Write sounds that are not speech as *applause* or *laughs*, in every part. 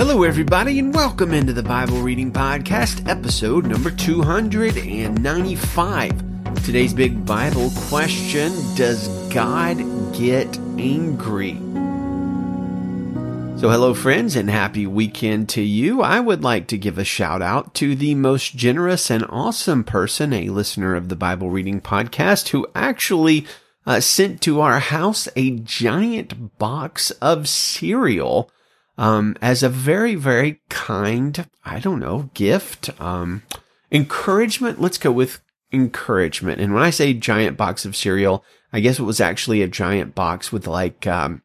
Hello, everybody, and welcome into the Bible Reading Podcast, episode number 295. Today's big Bible question Does God get angry? So, hello, friends, and happy weekend to you. I would like to give a shout out to the most generous and awesome person, a listener of the Bible Reading Podcast, who actually uh, sent to our house a giant box of cereal um, as a very, very kind, I don't know, gift, um, encouragement. Let's go with encouragement. And when I say giant box of cereal, I guess it was actually a giant box with like, um,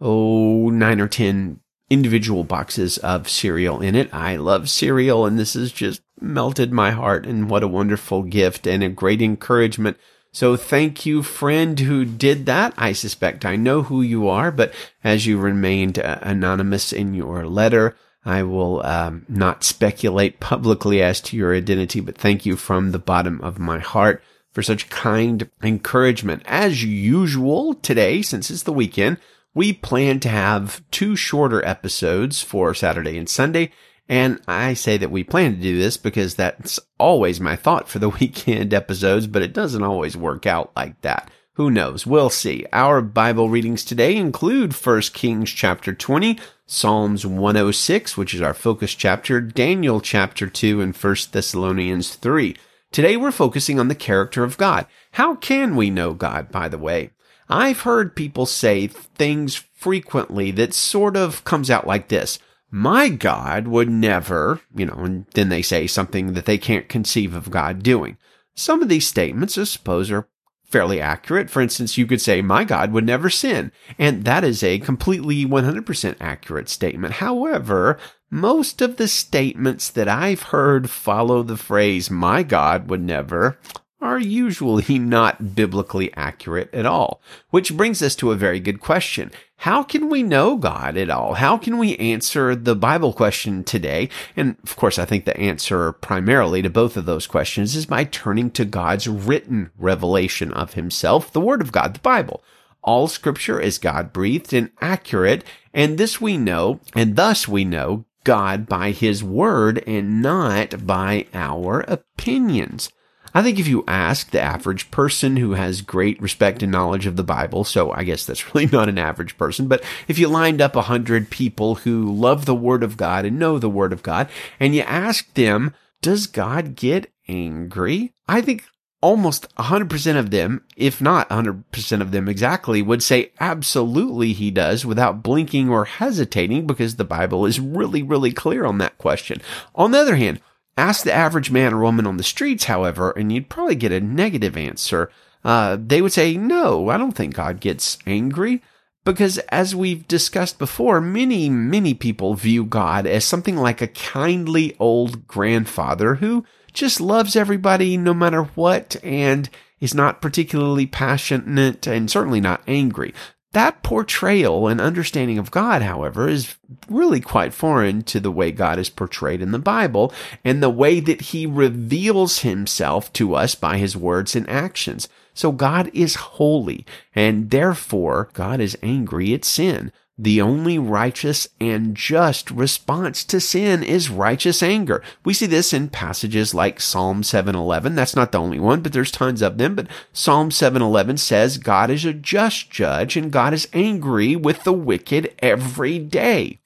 oh, nine or 10 individual boxes of cereal in it. I love cereal and this has just melted my heart and what a wonderful gift and a great encouragement so thank you, friend, who did that. I suspect I know who you are, but as you remained uh, anonymous in your letter, I will um, not speculate publicly as to your identity, but thank you from the bottom of my heart for such kind encouragement. As usual, today, since it's the weekend, we plan to have two shorter episodes for Saturday and Sunday, and I say that we plan to do this because that's always my thought for the *laughs* weekend episodes, but it doesn't always work out like that. Who knows? We'll see. Our Bible readings today include 1 Kings chapter 20, Psalms 106, which is our focus chapter, Daniel chapter 2, and 1 Thessalonians 3. Today we're focusing on the character of God. How can we know God, by the way? I've heard people say things frequently that sort of comes out like this my God would never, you know, and then they say something that they can't conceive of God doing. Some of these statements, I suppose, are fairly accurate. For instance, you could say, my God would never sin. And that is a completely 100% accurate statement. However, most of the statements that I've heard follow the phrase, my God would never, are usually not biblically accurate at all. Which brings us to a very good question. How can we know God at all? How can we answer the Bible question today? And of course, I think the answer primarily to both of those questions is by turning to God's written revelation of himself, the Word of God, the Bible. All scripture is God breathed and accurate, and this we know, and thus we know God by his word and not by our opinions. I think if you ask the average person who has great respect and knowledge of the Bible, so I guess that's *laughs* really not an average person, but if you lined up a hundred people who love the Word of God and know the Word of God, and you ask them, does God get angry? I think almost 100% of them, if not 100% of them exactly, would say absolutely he does without blinking or hesitating because the Bible is really, really clear on that question. On the other hand, Ask the average man or woman on the streets, however, and you'd probably get a negative answer. Uh, they would say, no, I don't think God gets angry. Because as we've discussed before, many, many people view God as something like a kindly old grandfather who just loves everybody no matter what and is not particularly passionate and certainly not angry. That portrayal and understanding of God, however, is really quite foreign to the way God is portrayed in the Bible and the way that he reveals himself to us by his words and actions. So God is holy and therefore God is angry at sin. The only righteous and just response to sin is righteous anger. We see this in passages like Psalm 7:11. That's not the only one, but there's tons of them, but Psalm 7:11 says God is a just judge and God is angry with the wicked every day.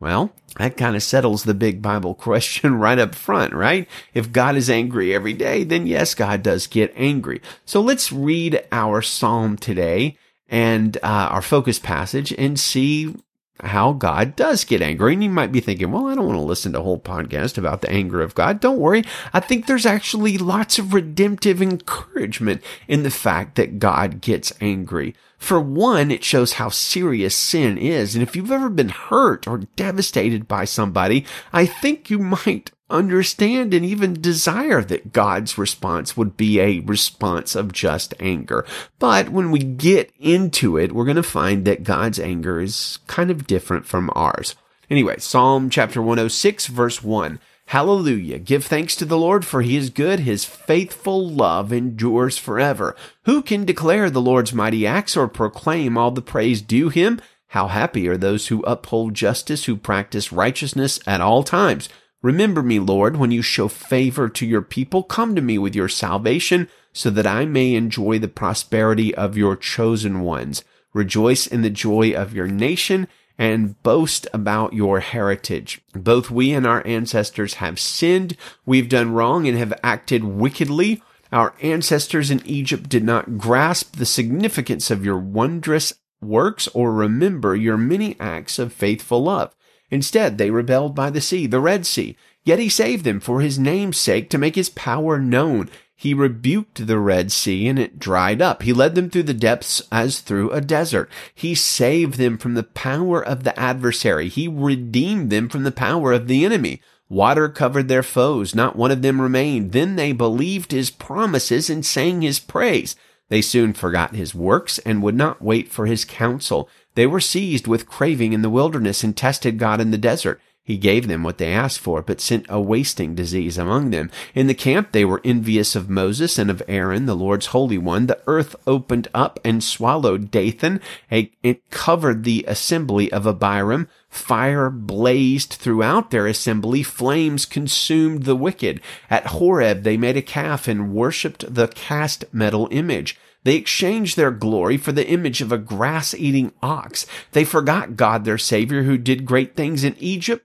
Well, that kind of settles the big Bible *laughs* question right up front, right? If God is angry every day, then yes, God does get angry. So let's read our psalm today and uh, our focus passage and see how God does get angry. And you might be thinking, well, I don't want to listen to a whole podcast about the anger of God. Don't worry. I think there's actually lots of redemptive encouragement in the fact that God gets angry. For one, it shows how serious sin is. And if you've ever been hurt or devastated by somebody, I think you might understand and even desire that God's response would be a response of just anger. But when we get into it, we're going to find that God's anger is kind of different from ours. Anyway, Psalm chapter 106 verse 1. Hallelujah. Give thanks to the Lord for he is good. His faithful love endures forever. Who can declare the Lord's mighty acts or proclaim all the praise due him? How happy are those who uphold justice, who practice righteousness at all times. Remember me, Lord, when you show favor to your people. Come to me with your salvation so that I may enjoy the prosperity of your chosen ones. Rejoice in the joy of your nation and boast about your heritage. Both we and our ancestors have sinned. We've done wrong and have acted wickedly. Our ancestors in Egypt did not grasp the significance of your wondrous works or remember your many acts of faithful love. Instead, they rebelled by the sea, the Red Sea. Yet he saved them for his name's sake to make his power known. He rebuked the Red Sea and it dried up. He led them through the depths as through a desert. He saved them from the power of the adversary. He redeemed them from the power of the enemy. Water covered their foes. Not one of them remained. Then they believed his promises and sang his praise. They soon forgot his works and would not wait for his counsel. They were seized with craving in the wilderness and tested God in the desert. He gave them what they asked for, but sent a wasting disease among them. In the camp they were envious of Moses and of Aaron, the Lord's Holy One. The earth opened up and swallowed Dathan. It covered the assembly of Abiram. Fire blazed throughout their assembly. Flames consumed the wicked. At Horeb they made a calf and worshipped the cast metal image. They exchanged their glory for the image of a grass eating ox. They forgot God their Savior who did great things in Egypt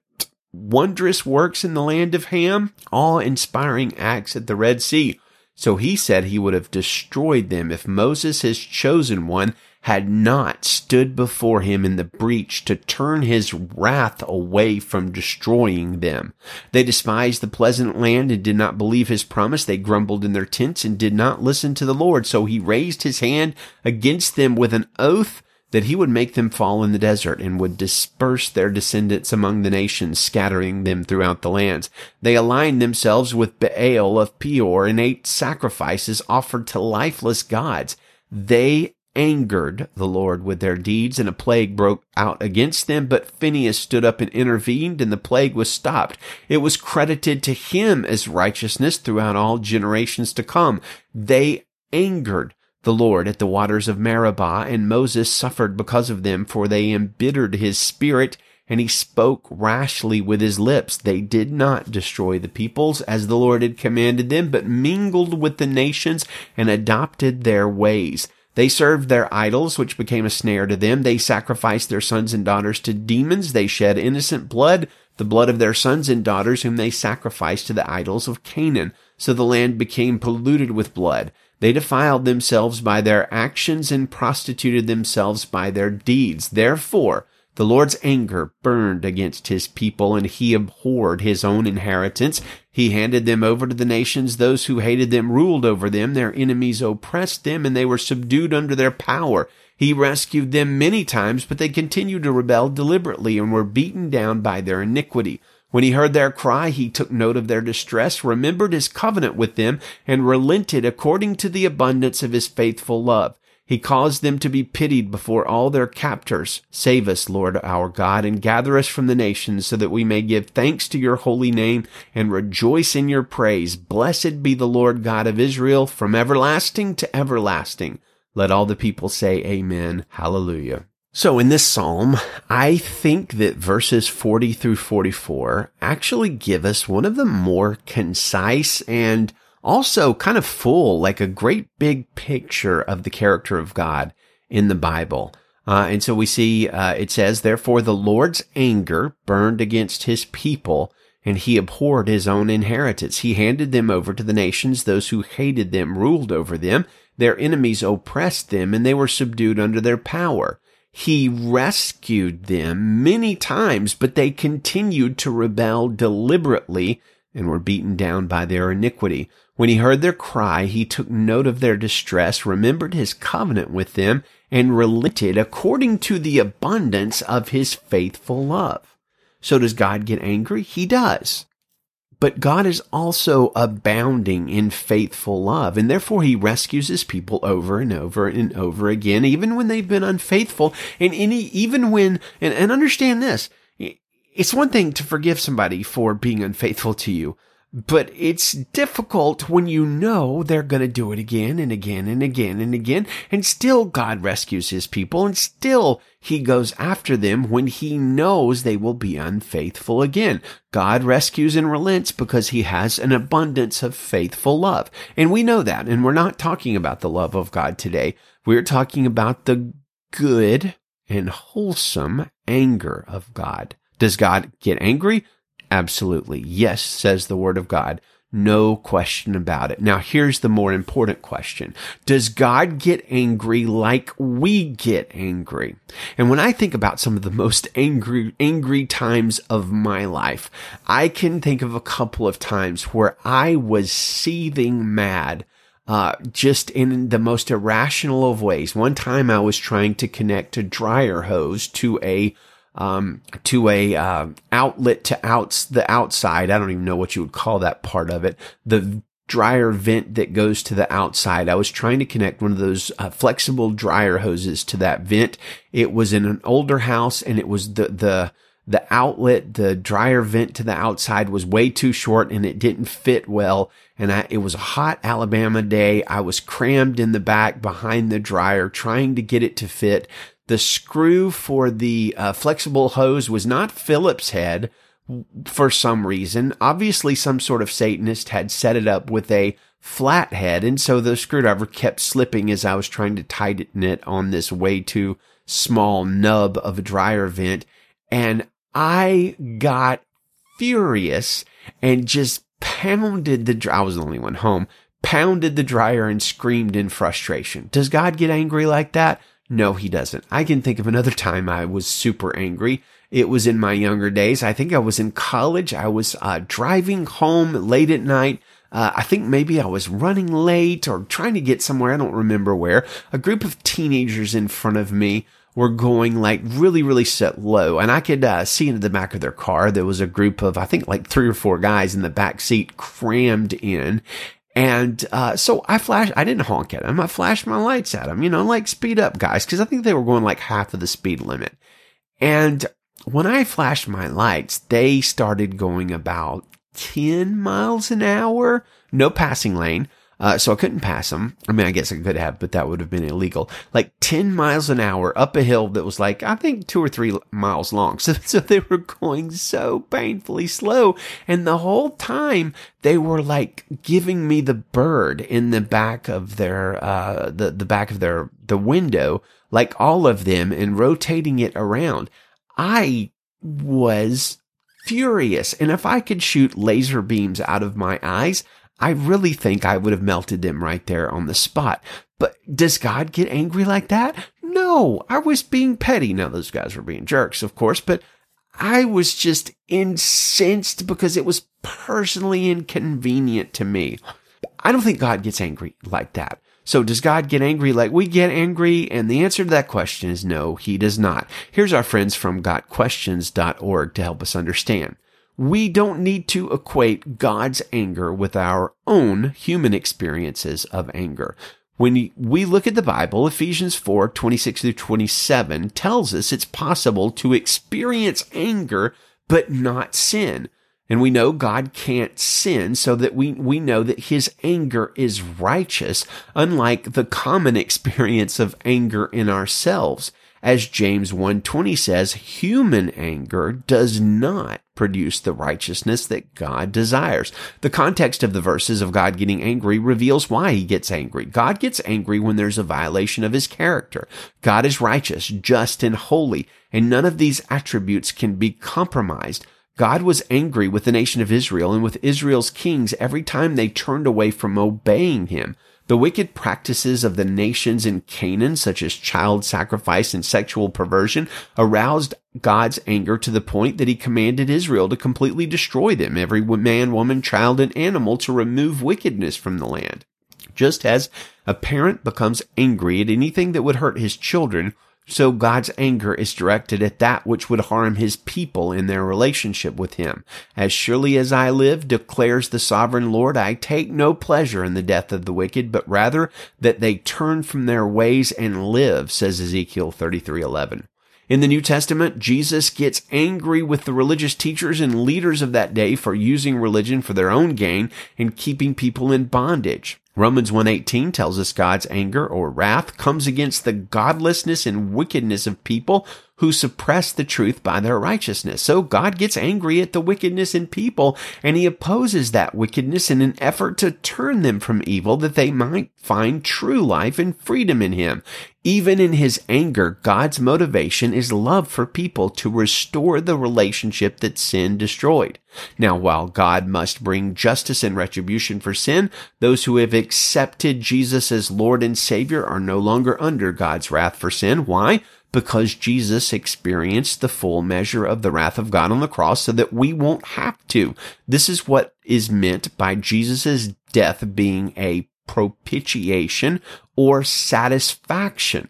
wondrous works in the land of Ham, awe inspiring acts at the Red Sea. So he said he would have destroyed them if Moses, his chosen one, had not stood before him in the breach to turn his wrath away from destroying them. They despised the pleasant land and did not believe his promise. They grumbled in their tents and did not listen to the Lord. So he raised his hand against them with an oath that he would make them fall in the desert and would disperse their descendants among the nations, scattering them throughout the lands. They aligned themselves with Baal of Peor and ate sacrifices offered to lifeless gods. They angered the Lord with their deeds, and a plague broke out against them. But Phinehas stood up and intervened, and the plague was stopped. It was credited to him as righteousness throughout all generations to come. They angered the Lord at the waters of Meribah, and Moses suffered because of them, for they embittered his spirit, and he spoke rashly with his lips. They did not destroy the peoples as the Lord had commanded them, but mingled with the nations and adopted their ways. They served their idols, which became a snare to them. They sacrificed their sons and daughters to demons. They shed innocent blood, the blood of their sons and daughters, whom they sacrificed to the idols of Canaan. So the land became polluted with blood. They defiled themselves by their actions and prostituted themselves by their deeds. Therefore, the Lord's anger burned against his people and he abhorred his own inheritance. He handed them over to the nations. Those who hated them ruled over them. Their enemies oppressed them and they were subdued under their power. He rescued them many times, but they continued to rebel deliberately and were beaten down by their iniquity. When he heard their cry, he took note of their distress, remembered his covenant with them, and relented according to the abundance of his faithful love. He caused them to be pitied before all their captors. Save us, Lord our God, and gather us from the nations so that we may give thanks to your holy name and rejoice in your praise. Blessed be the Lord God of Israel from everlasting to everlasting. Let all the people say amen. Hallelujah. So in this psalm, I think that verses 40 through 44 actually give us one of the more concise and also kind of full, like a great big picture of the character of God in the Bible. Uh, and so we see, uh, it says, therefore the Lord's anger burned against his people and he abhorred his own inheritance. He handed them over to the nations. Those who hated them ruled over them. Their enemies oppressed them and they were subdued under their power. He rescued them many times, but they continued to rebel deliberately and were beaten down by their iniquity. When he heard their cry, he took note of their distress, remembered his covenant with them, and relented according to the abundance of his faithful love. So does God get angry? He does. But God is also abounding in faithful love, and therefore he rescues his people over and over and over again, even when they've been unfaithful, and any, even when, and, and understand this, it's one thing to forgive somebody for being unfaithful to you, but it's difficult when you know they're going to do it again and again and again and again. And still God rescues his people and still he goes after them when he knows they will be unfaithful again. God rescues and relents because he has an abundance of faithful love. And we know that. And we're not talking about the love of God today. We're talking about the good and wholesome anger of God. Does God get angry? Absolutely. Yes, says the word of God. No question about it. Now, here's the more important question. Does God get angry like we get angry? And when I think about some of the most angry, angry times of my life, I can think of a couple of times where I was seething mad uh, just in the most irrational of ways. One time I was trying to connect a dryer hose to a um, to a uh, outlet to outs the outside. I don't even know what you would call that part of it. The dryer vent that goes to the outside. I was trying to connect one of those uh, flexible dryer hoses to that vent. It was in an older house and it was the the the outlet, the dryer vent to the outside was way too short and it didn't fit well. And I, it was a hot Alabama day. I was crammed in the back behind the dryer trying to get it to fit. The screw for the uh, flexible hose was not Phillips head for some reason. Obviously, some sort of Satanist had set it up with a flat head. And so the screwdriver kept slipping as I was trying to tighten it on this way too small nub of a dryer vent. And I got furious and just pounded the, I was the only one home, pounded the dryer and screamed in frustration. Does God get angry like that? No, he doesn't. I can think of another time I was super angry. It was in my younger days. I think I was in college. I was uh, driving home late at night. Uh, I think maybe I was running late or trying to get somewhere. I don't remember where. A group of teenagers in front of me were going like really, really set low. And I could uh, see into the back of their car. There was a group of, I think like three or four guys in the back seat crammed in. And uh, so I flashed, I didn't honk at him. I flashed my lights at him, you know, like speed up guys, because I think they were going like half of the speed limit. And when I flashed my lights, they started going about 10 miles an hour, no passing lane. Uh, so I couldn't pass them. I mean, I guess I could have, but that would have been illegal. Like 10 miles an hour up a hill that was like, I think two or three miles long. *laughs* So, so they were going so painfully slow. And the whole time they were like giving me the bird in the back of their, uh, the, the back of their, the window, like all of them and rotating it around. I was furious. And if I could shoot laser beams out of my eyes, I really think I would have melted them right there on the spot. But does God get angry like that? No, I was being petty. Now, those guys were being jerks, of course, but I was just incensed because it was personally inconvenient to me. I don't think God gets angry like that. So does God get angry like we get angry? And the answer to that question is no, he does not. Here's our friends from gotquestions.org to help us understand we don't need to equate God's anger with our own human experiences of anger. When we look at the Bible, Ephesians 4, 26 through 27 tells us it's possible to experience anger, but not sin. And we know God can't sin, so that we, we know that his anger is righteous, unlike the common *laughs* experience of anger in ourselves. As James 1:20 says, human anger does not produce the righteousness that God desires. The context of the verses of God getting angry reveals why he gets angry. God gets angry when there's a violation of his character. God is righteous, just, and holy, and none of these attributes can be compromised. God was angry with the nation of Israel and with Israel's kings every time they turned away from obeying him. The wicked practices of the nations in Canaan, such as child sacrifice and sexual perversion, aroused God's anger to the point that he commanded Israel to completely destroy them, every man, woman, child, and animal to remove wickedness from the land. Just as a parent becomes angry at anything that would hurt his children, so God's anger is directed at that which would harm his people in their relationship with him. As surely as I live, declares the sovereign Lord, I take no pleasure in the death of the wicked, but rather that they turn from their ways and live, says Ezekiel 33:11. In the New Testament, Jesus gets angry with the religious teachers and leaders of that day for using religion for their own gain and keeping people in bondage. Romans 1:18 tells us God's anger or wrath comes against the godlessness and wickedness of people who suppress the truth by their righteousness. So God gets angry at the wickedness in people and he opposes that wickedness in an effort to turn them from evil that they might find true life and freedom in him. Even in his anger, God's motivation is love for people to restore the relationship that sin destroyed. Now, while God must bring justice and retribution for sin, those who have accepted Jesus as Lord and Savior are no longer under God's wrath for sin. Why? Because Jesus experienced the full measure of the wrath of God on the cross so that we won't have to. This is what is meant by Jesus' death being a propitiation or satisfaction.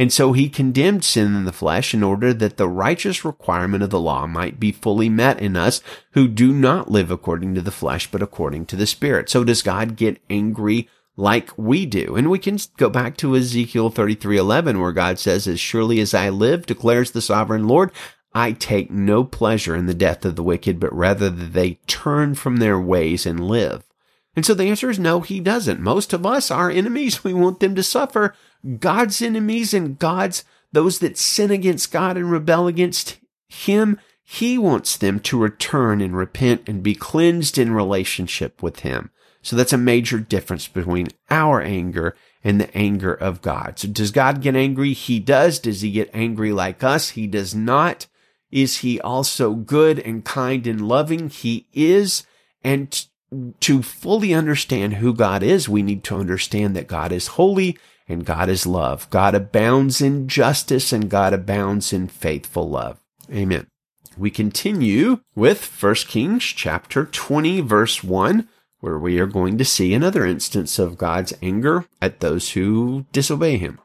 And so he condemned sin in the flesh in order that the righteous requirement of the law might be fully met in us who do not live according to the flesh, but according to the Spirit. So does God get angry like we do? And we can go back to Ezekiel 33:11 where God says, "As surely as I live, declares the sovereign Lord, I take no pleasure in the death of the wicked, but rather that they turn from their ways and live." And so the answer is no, he doesn't. Most of us, are enemies, *laughs* we want them to suffer, God's enemies and God's, those that sin against God and rebel against Him, He wants them to return and repent and be cleansed in relationship with Him. So that's a major difference between our anger and the anger of God. So does God get angry? He does. Does he get angry like us? He does not. Is he also good and kind and loving? He is. And to fully understand who God is, we need to understand that God is holy and God is love. God abounds in justice and God abounds in faithful love. Amen. We continue with 1 Kings chapter 20 verse 1 where we are going to see another instance of God's anger at those who disobey him.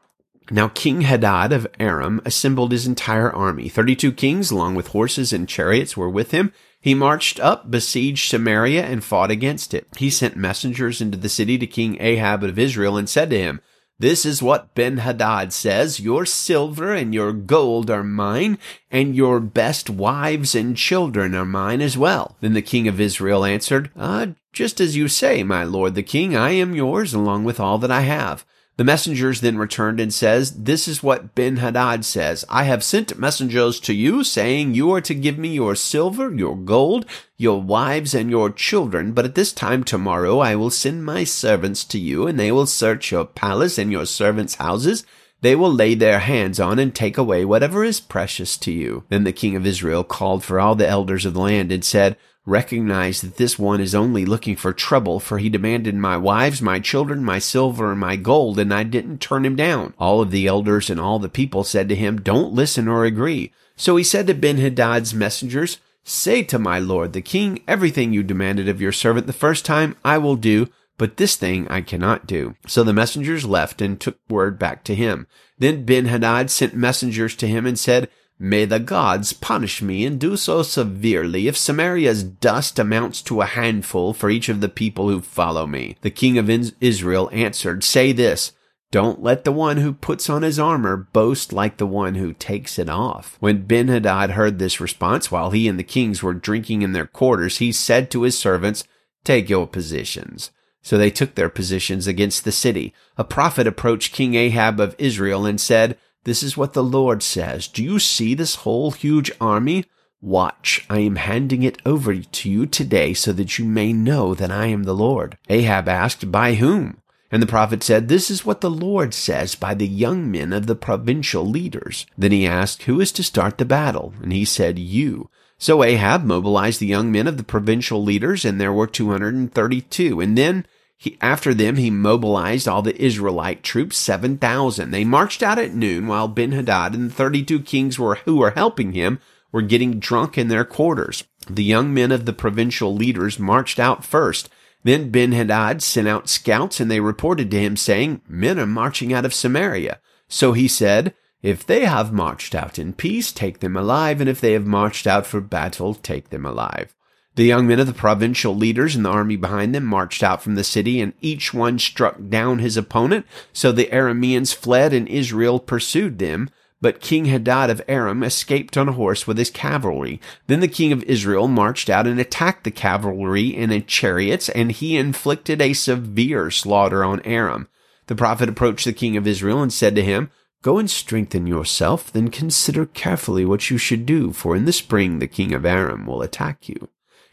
Now King Hadad of Aram assembled his entire army. Thirty-two kings along with horses and chariots were with him. He marched up, besieged Samaria, and fought against it. He sent messengers into the city to King Ahab of Israel and said to him, this is what Ben-Hadad says, Your silver and your gold are mine, and your best wives and children are mine as well. Then the king of Israel answered, Ah, just as you say, my lord the king, I am yours along with all that I have. The messengers then returned and says, This is what Ben-Hadad says. I have sent messengers to you saying you are to give me your silver, your gold, your wives, and your children. But at this time tomorrow I will send my servants to you and they will search your palace and your servants' houses. They will lay their hands on and take away whatever is precious to you. Then the king of Israel called for all the elders of the land and said, recognize that this one is only looking for trouble, for he demanded my wives, my children, my silver, and my gold, and I didn't turn him down. All of the elders and all the people said to him, Don't listen or agree. So he said to Ben-Hadad's messengers, Say to my lord the king, everything you demanded of your servant the first time I will do, but this thing I cannot do. So the messengers left and took word back to him. Then Ben-Hadad sent messengers to him and said, May the gods punish me and do so severely if Samaria's dust amounts to a handful for each of the people who follow me. The king of Israel answered, Say this, don't let the one who puts on his armor boast like the one who takes it off. When Ben-Hadad heard this response while he and the kings were drinking in their quarters, he said to his servants, Take your positions. So they took their positions against the city. A prophet approached King Ahab of Israel and said, this is what the Lord says. Do you see this whole huge army? Watch, I am handing it over to you today so that you may know that I am the Lord. Ahab asked, By whom? And the prophet said, This is what the Lord says by the young men of the provincial leaders. Then he asked, Who is to start the battle? And he said, You. So Ahab mobilized the young men of the provincial leaders, and there were 232. And then he, after them, he mobilized all the Israelite troops, 7,000. They marched out at noon while Ben-Hadad and the 32 kings were, who were helping him were getting drunk in their quarters. The young men of the provincial leaders marched out first. Then Ben-Hadad sent out scouts and they reported to him saying, Men are marching out of Samaria. So he said, If they have marched out in peace, take them alive, and if they have marched out for battle, take them alive. The young men of the provincial leaders and the army behind them marched out from the city, and each one struck down his opponent. So the Arameans fled, and Israel pursued them. But King Hadad of Aram escaped on a horse with his cavalry. Then the king of Israel marched out and attacked the cavalry in chariots, and he inflicted a severe slaughter on Aram. The prophet approached the king of Israel and said to him, Go and strengthen yourself, then consider carefully what you should do, for in the spring the king of Aram will attack you.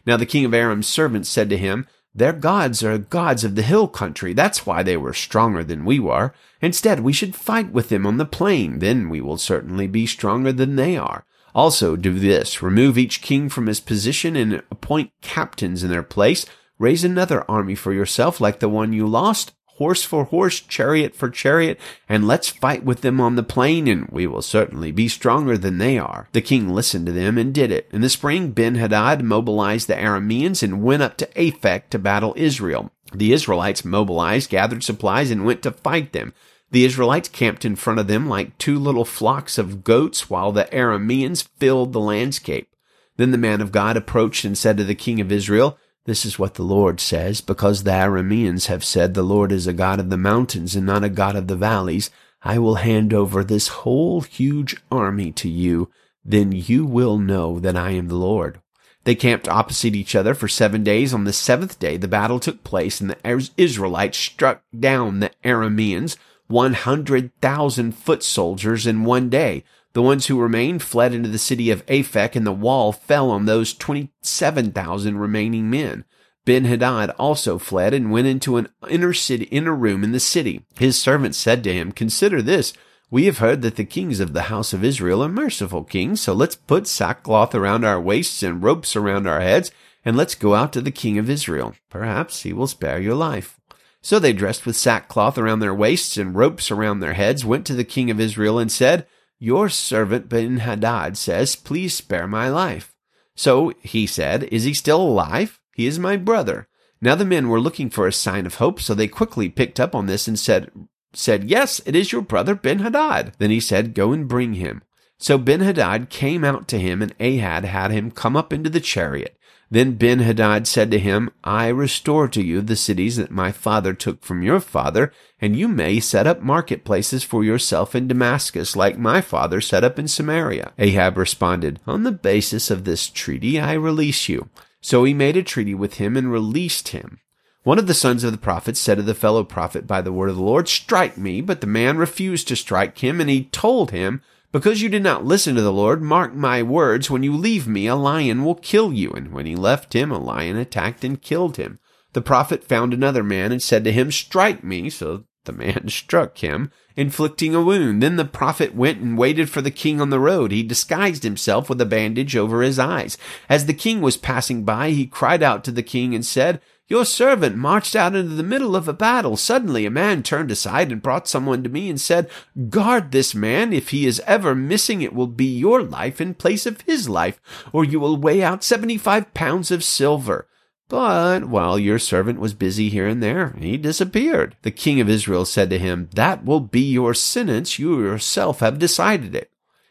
Now the king of Aram's servants said to him, their gods are gods of the hill country. That's why they were stronger than we were. Instead, we should fight with them on the plain. Then we will certainly be stronger than they are. Also, do this. Remove each king from his position and appoint captains in their place. Raise another army for yourself like the one you lost horse for horse, chariot for chariot, and let's fight with them on the plain, and we will certainly be stronger than they are. The king listened to them and did it. In the spring, Ben-Hadad mobilized the Arameans and went up to Aphek to battle Israel. The Israelites mobilized, gathered supplies, and went to fight them. The Israelites camped in front of them like two little flocks of goats, while the Arameans filled the landscape. Then the man of God approached and said to the king of Israel, this is what the Lord says, because the Arameans have said the Lord is a God of the mountains and not a God of the valleys. I will hand over this whole huge army to you. Then you will know that I am the Lord. They camped opposite each other for seven days. On the seventh day, the battle took place and the Israelites struck down the Arameans, 100,000 foot soldiers in one day. The ones who remained fled into the city of Aphek, and the wall fell on those 27,000 remaining men. Ben-Hadad also fled and went into an inner city, inner room in the city. His servants said to him, Consider this. We have heard that the kings of the house of Israel are merciful kings, so let's put sackcloth around our waists and ropes around our heads, and let's go out to the king of Israel. Perhaps he will spare your life. So they dressed with sackcloth around their waists and ropes around their heads, went to the king of Israel and said, your servant Ben Hadad says, Please spare my life. So he said, Is he still alive? He is my brother. Now the men were looking for a sign of hope, so they quickly picked up on this and said, said, Yes, it is your brother Ben Hadad. Then he said, Go and bring him. So Ben Hadad came out to him, and Ahab had him come up into the chariot. Then Ben Hadad said to him, I restore to you the cities that my father took from your father, and you may set up marketplaces for yourself in Damascus, like my father set up in Samaria. Ahab responded, On the basis of this treaty, I release you. So he made a treaty with him and released him. One of the sons of the prophet said to the fellow prophet by the word of the Lord, Strike me. But the man refused to strike him, and he told him, because you did not listen to the Lord, mark my words, when you leave me, a lion will kill you. And when he left him, a lion attacked and killed him. The prophet found another man and said to him, Strike me. So the man *laughs* struck him, inflicting a wound. Then the prophet went and waited for the king on the road. He disguised himself with a bandage over his eyes. As the king was passing by, he cried out to the king and said, your servant marched out into the middle of a battle. Suddenly a man turned aside and brought someone to me and said, Guard this man. If he is ever missing, it will be your life in place of his life, or you will weigh out seventy-five pounds of silver. But while your servant was busy here and there, he disappeared. The king of Israel said to him, That will be your sentence. You yourself have decided it.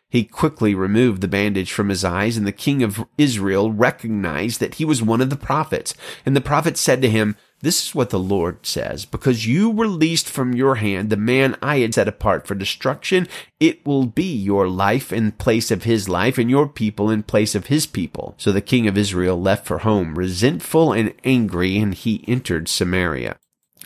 He quickly removed the bandage from his eyes, and the king of Israel recognized that he was one of the prophets. And the prophet said to him, This is what the Lord says, because you released from your hand the man I had set apart for destruction, it will be your life in place of his life, and your people in place of his people. So the king of Israel left for home, resentful and angry, and he entered Samaria.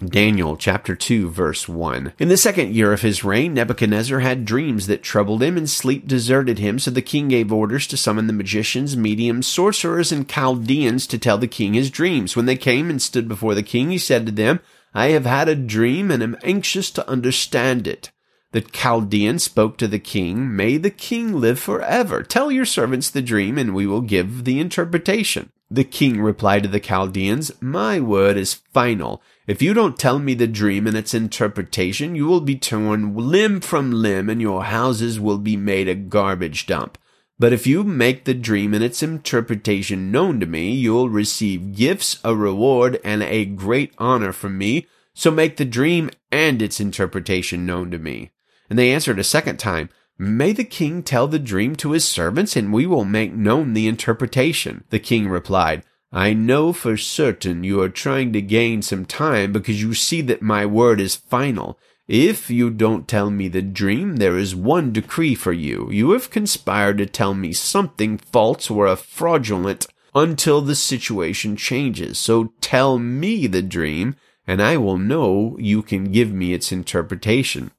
Daniel chapter 2 verse 1. In the second year of his reign, Nebuchadnezzar had dreams that troubled him and sleep deserted him. So the king gave orders to summon the magicians, mediums, sorcerers, and Chaldeans to tell the king his dreams. When they came and stood before the king, he said to them, I have had a dream and am anxious to understand it. The Chaldean spoke to the king, May the king live forever. Tell your servants the dream and we will give the interpretation. The king replied to the Chaldeans, My word is final. If you don't tell me the dream and its interpretation, you will be torn limb from limb and your houses will be made a garbage dump. But if you make the dream and its interpretation known to me, you'll receive gifts, a reward, and a great honor from me. So make the dream and its interpretation known to me. And they answered a second time, May the king tell the dream to his servants, and we will make known the interpretation. The king replied, I know for certain you are trying to gain some time because you see that my word is final. If you don't tell me the dream, there is one decree for you. You have conspired to tell me something false or a fraudulent until the situation changes. So tell me the dream, and I will know you can give me its interpretation.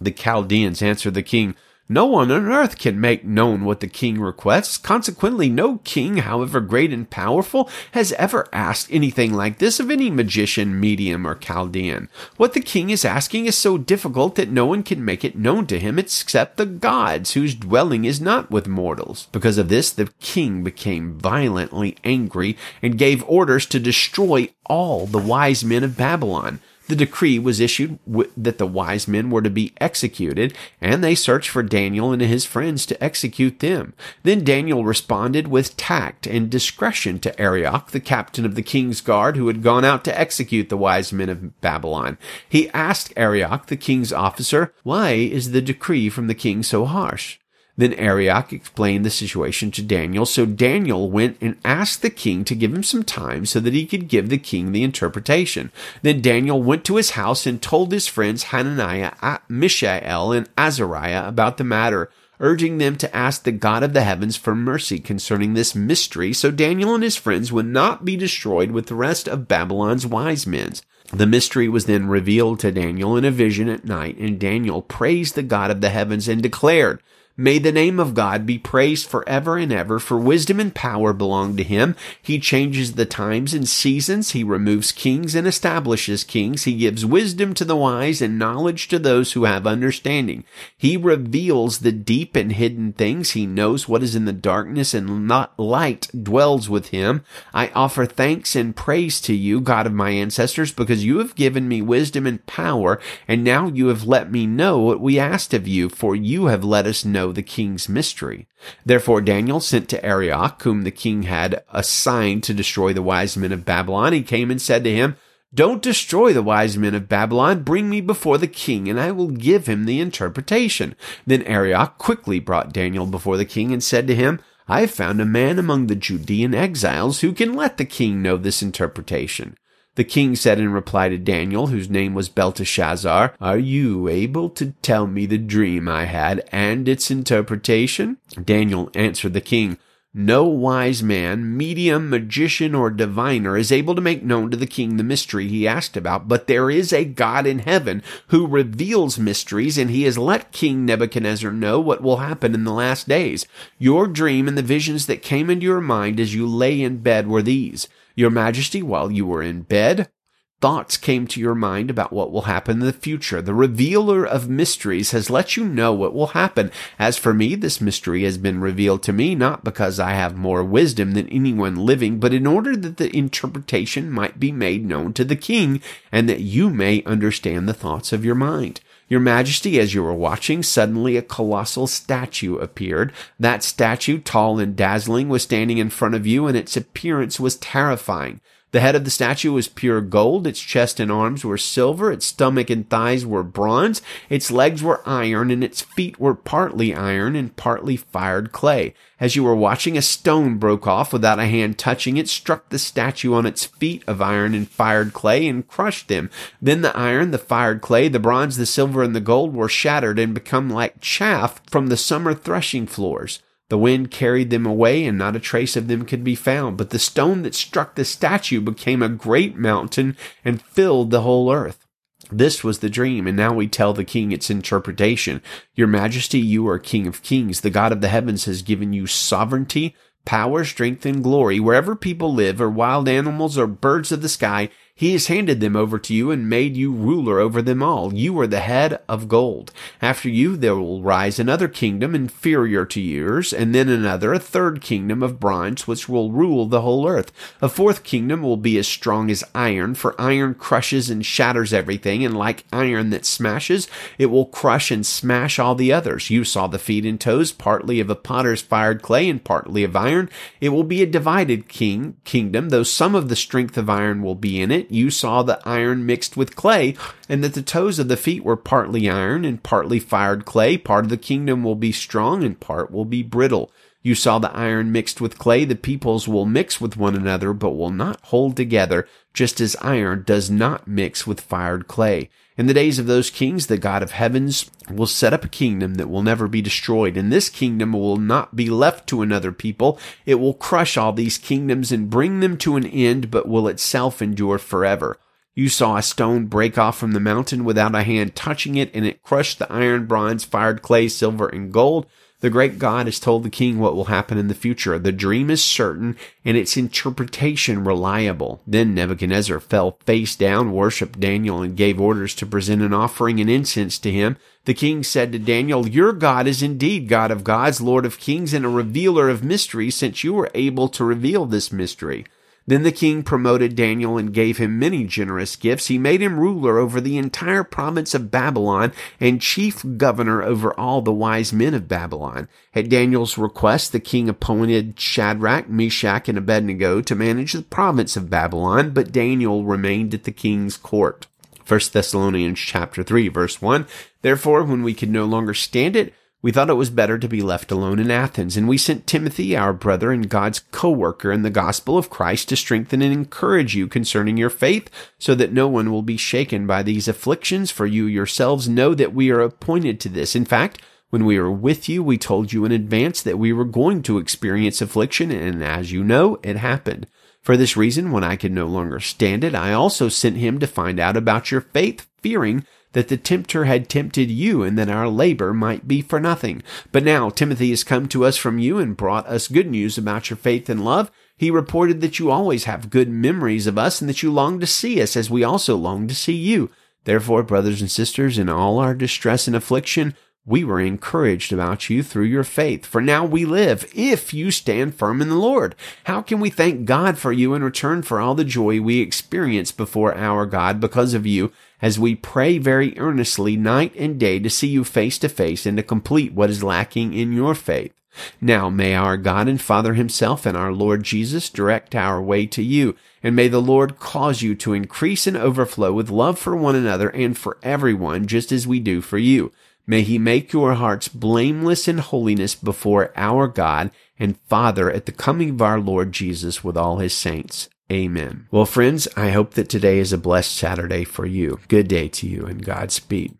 The Chaldeans answered the king, no one on earth can make known what the king requests. Consequently, no king, however great and powerful, has ever asked anything like this of any magician, medium, or Chaldean. What the king is asking is so difficult that no one can make it known to him except the gods, whose dwelling is not with mortals. Because of this, the king became violently angry and gave orders to destroy all the wise men of Babylon the decree was issued w- that the wise men were to be executed, and they searched for Daniel and his friends to execute them. Then Daniel responded with tact and discretion to Arioch, the captain of the king's guard, who had gone out to execute the wise men of Babylon. He asked Arioch, the king's officer, Why is the decree from the king so harsh? Then Arioch explained the situation to Daniel, so Daniel went and asked the king to give him some time so that he could give the king the interpretation. Then Daniel went to his house and told his friends Hananiah, Mishael, and Azariah about the matter urging them to ask the God of the heavens for mercy concerning this mystery, so Daniel and his friends would not be destroyed with the rest of Babylon's wise men. The mystery was then revealed to Daniel in a vision at night, and Daniel praised the God of the heavens and declared, May the name of God be praised forever and ever, for wisdom and power belong to him. He changes the times and seasons. He removes kings and establishes kings. He gives wisdom to the wise and knowledge to those who have understanding. He reveals the deep and hidden things. He knows what is in the darkness and not light dwells with him. I offer thanks and praise to you, God of my ancestors, because you have given me wisdom and power, and now you have let me know what we asked of you, for you have let us know know the king's mystery. Therefore Daniel sent to Arioch, whom the king had assigned to destroy the wise men of Babylon. He came and said to him, don't destroy the wise men of Babylon. Bring me before the king, and I will give him the interpretation. Then Arioch quickly brought Daniel before the king and said to him, I have found a man among the Judean exiles who can let the king know this interpretation. The king said in reply to Daniel, whose name was Belteshazzar, Are you able to tell me the dream I had and its interpretation? Daniel answered the king, no wise man, medium, magician, or diviner is able to make known to the king the mystery he asked about, but there is a God in heaven who reveals mysteries, and he has let King Nebuchadnezzar know what will happen in the last days. Your dream and the visions that came into your mind as you lay in bed were these. Your Majesty, while you were in bed, thoughts came to your mind about what will happen in the future. The revealer of mysteries has let you know what will happen. As for me, this mystery has been revealed to me not because I have more wisdom than anyone living, but in order that the interpretation might be made known to the king and that you may understand the thoughts of your mind. Your Majesty, as you were watching, suddenly a colossal statue appeared. That statue, tall and dazzling, was standing in front of you, and its appearance was terrifying. The head of the statue was pure gold, its chest and arms were silver, its stomach and thighs were bronze, its legs were iron, and its feet were partly iron and partly fired clay. As you were watching, a stone broke off without a hand touching it, struck the statue on its feet of iron and fired clay, and crushed them. Then the iron, the fired clay, the bronze, the silver, and the gold were shattered and become like chaff from the summer threshing floors. The wind carried them away, and not a trace of them could be found. But the stone that struck the statue became a great mountain and filled the whole earth. This was the dream, and now we tell the king its interpretation. Your majesty, you are king of kings. The God of the heavens has given you sovereignty, power, strength, and glory. Wherever people live, or wild animals, or birds of the sky, He has handed them over to you and made you ruler over them all. You are the head of gold. After you, there will rise another kingdom inferior to yours, and then another, a third kingdom of bronze, which will rule the whole earth. A fourth kingdom will be as strong as iron, for iron crushes and shatters everything, and like iron that smashes, it will crush and smash all the others. You saw the feet and toes, partly of a potter's fired clay and partly of iron. It will be a divided king, kingdom, though some of the strength of iron will be in it you saw the iron mixed with clay, and that the toes of the feet were partly iron and partly fired clay. Part of the kingdom will be strong and part will be brittle. You saw the iron mixed with clay. The peoples will mix with one another, but will not hold together, just as iron does not mix with fired clay. In the days of those kings, the God of heavens will set up a kingdom that will never be destroyed, and this kingdom will not be left to another people. It will crush all these kingdoms and bring them to an end, but will itself endure forever. You saw a stone break off from the mountain without a hand touching it, and it crushed the iron, bronze, fired clay, silver, and gold. The great God has told the king what will happen in the future. The dream is certain and its interpretation reliable. Then Nebuchadnezzar fell face down, worshipped Daniel, and gave orders to present an offering and incense to him. The king said to Daniel, Your God is indeed God of gods, Lord of kings, and a revealer of mysteries, since you were able to reveal this mystery. Then the king promoted Daniel and gave him many generous gifts. He made him ruler over the entire province of Babylon and chief governor over all the wise men of Babylon. At Daniel's request, the king appointed Shadrach, Meshach, and Abednego to manage the province of Babylon, but Daniel remained at the king's court. 1 Thessalonians chapter 3 verse 1. Therefore, when we could no longer stand it, we thought it was better to be left alone in Athens, and we sent Timothy, our brother and God's co-worker in the gospel of Christ, to strengthen and encourage you concerning your faith, so that no one will be shaken by these afflictions, for you yourselves know that we are appointed to this. In fact, when we were with you, we told you in advance that we were going to experience affliction, and as you know, it happened. For this reason, when I could no longer stand it, I also sent him to find out about your faith, fearing that the tempter had tempted you and that our labor might be for nothing. But now Timothy has come to us from you and brought us good news about your faith and love. He reported that you always have good memories of us and that you long to see us as we also long to see you. Therefore, brothers and sisters, in all our distress and affliction, we were encouraged about you through your faith. For now we live if you stand firm in the Lord. How can we thank God for you in return for all the joy we experience before our God because of you as we pray very earnestly night and day to see you face to face and to complete what is lacking in your faith? Now may our God and Father himself and our Lord Jesus direct our way to you, and may the Lord cause you to increase and overflow with love for one another and for everyone, just as we do for you May he make your hearts blameless in holiness before our God and Father at the coming of our Lord Jesus with all his saints. Amen. Well, friends, I hope that today is a blessed Saturday for you. Good day to you and Godspeed.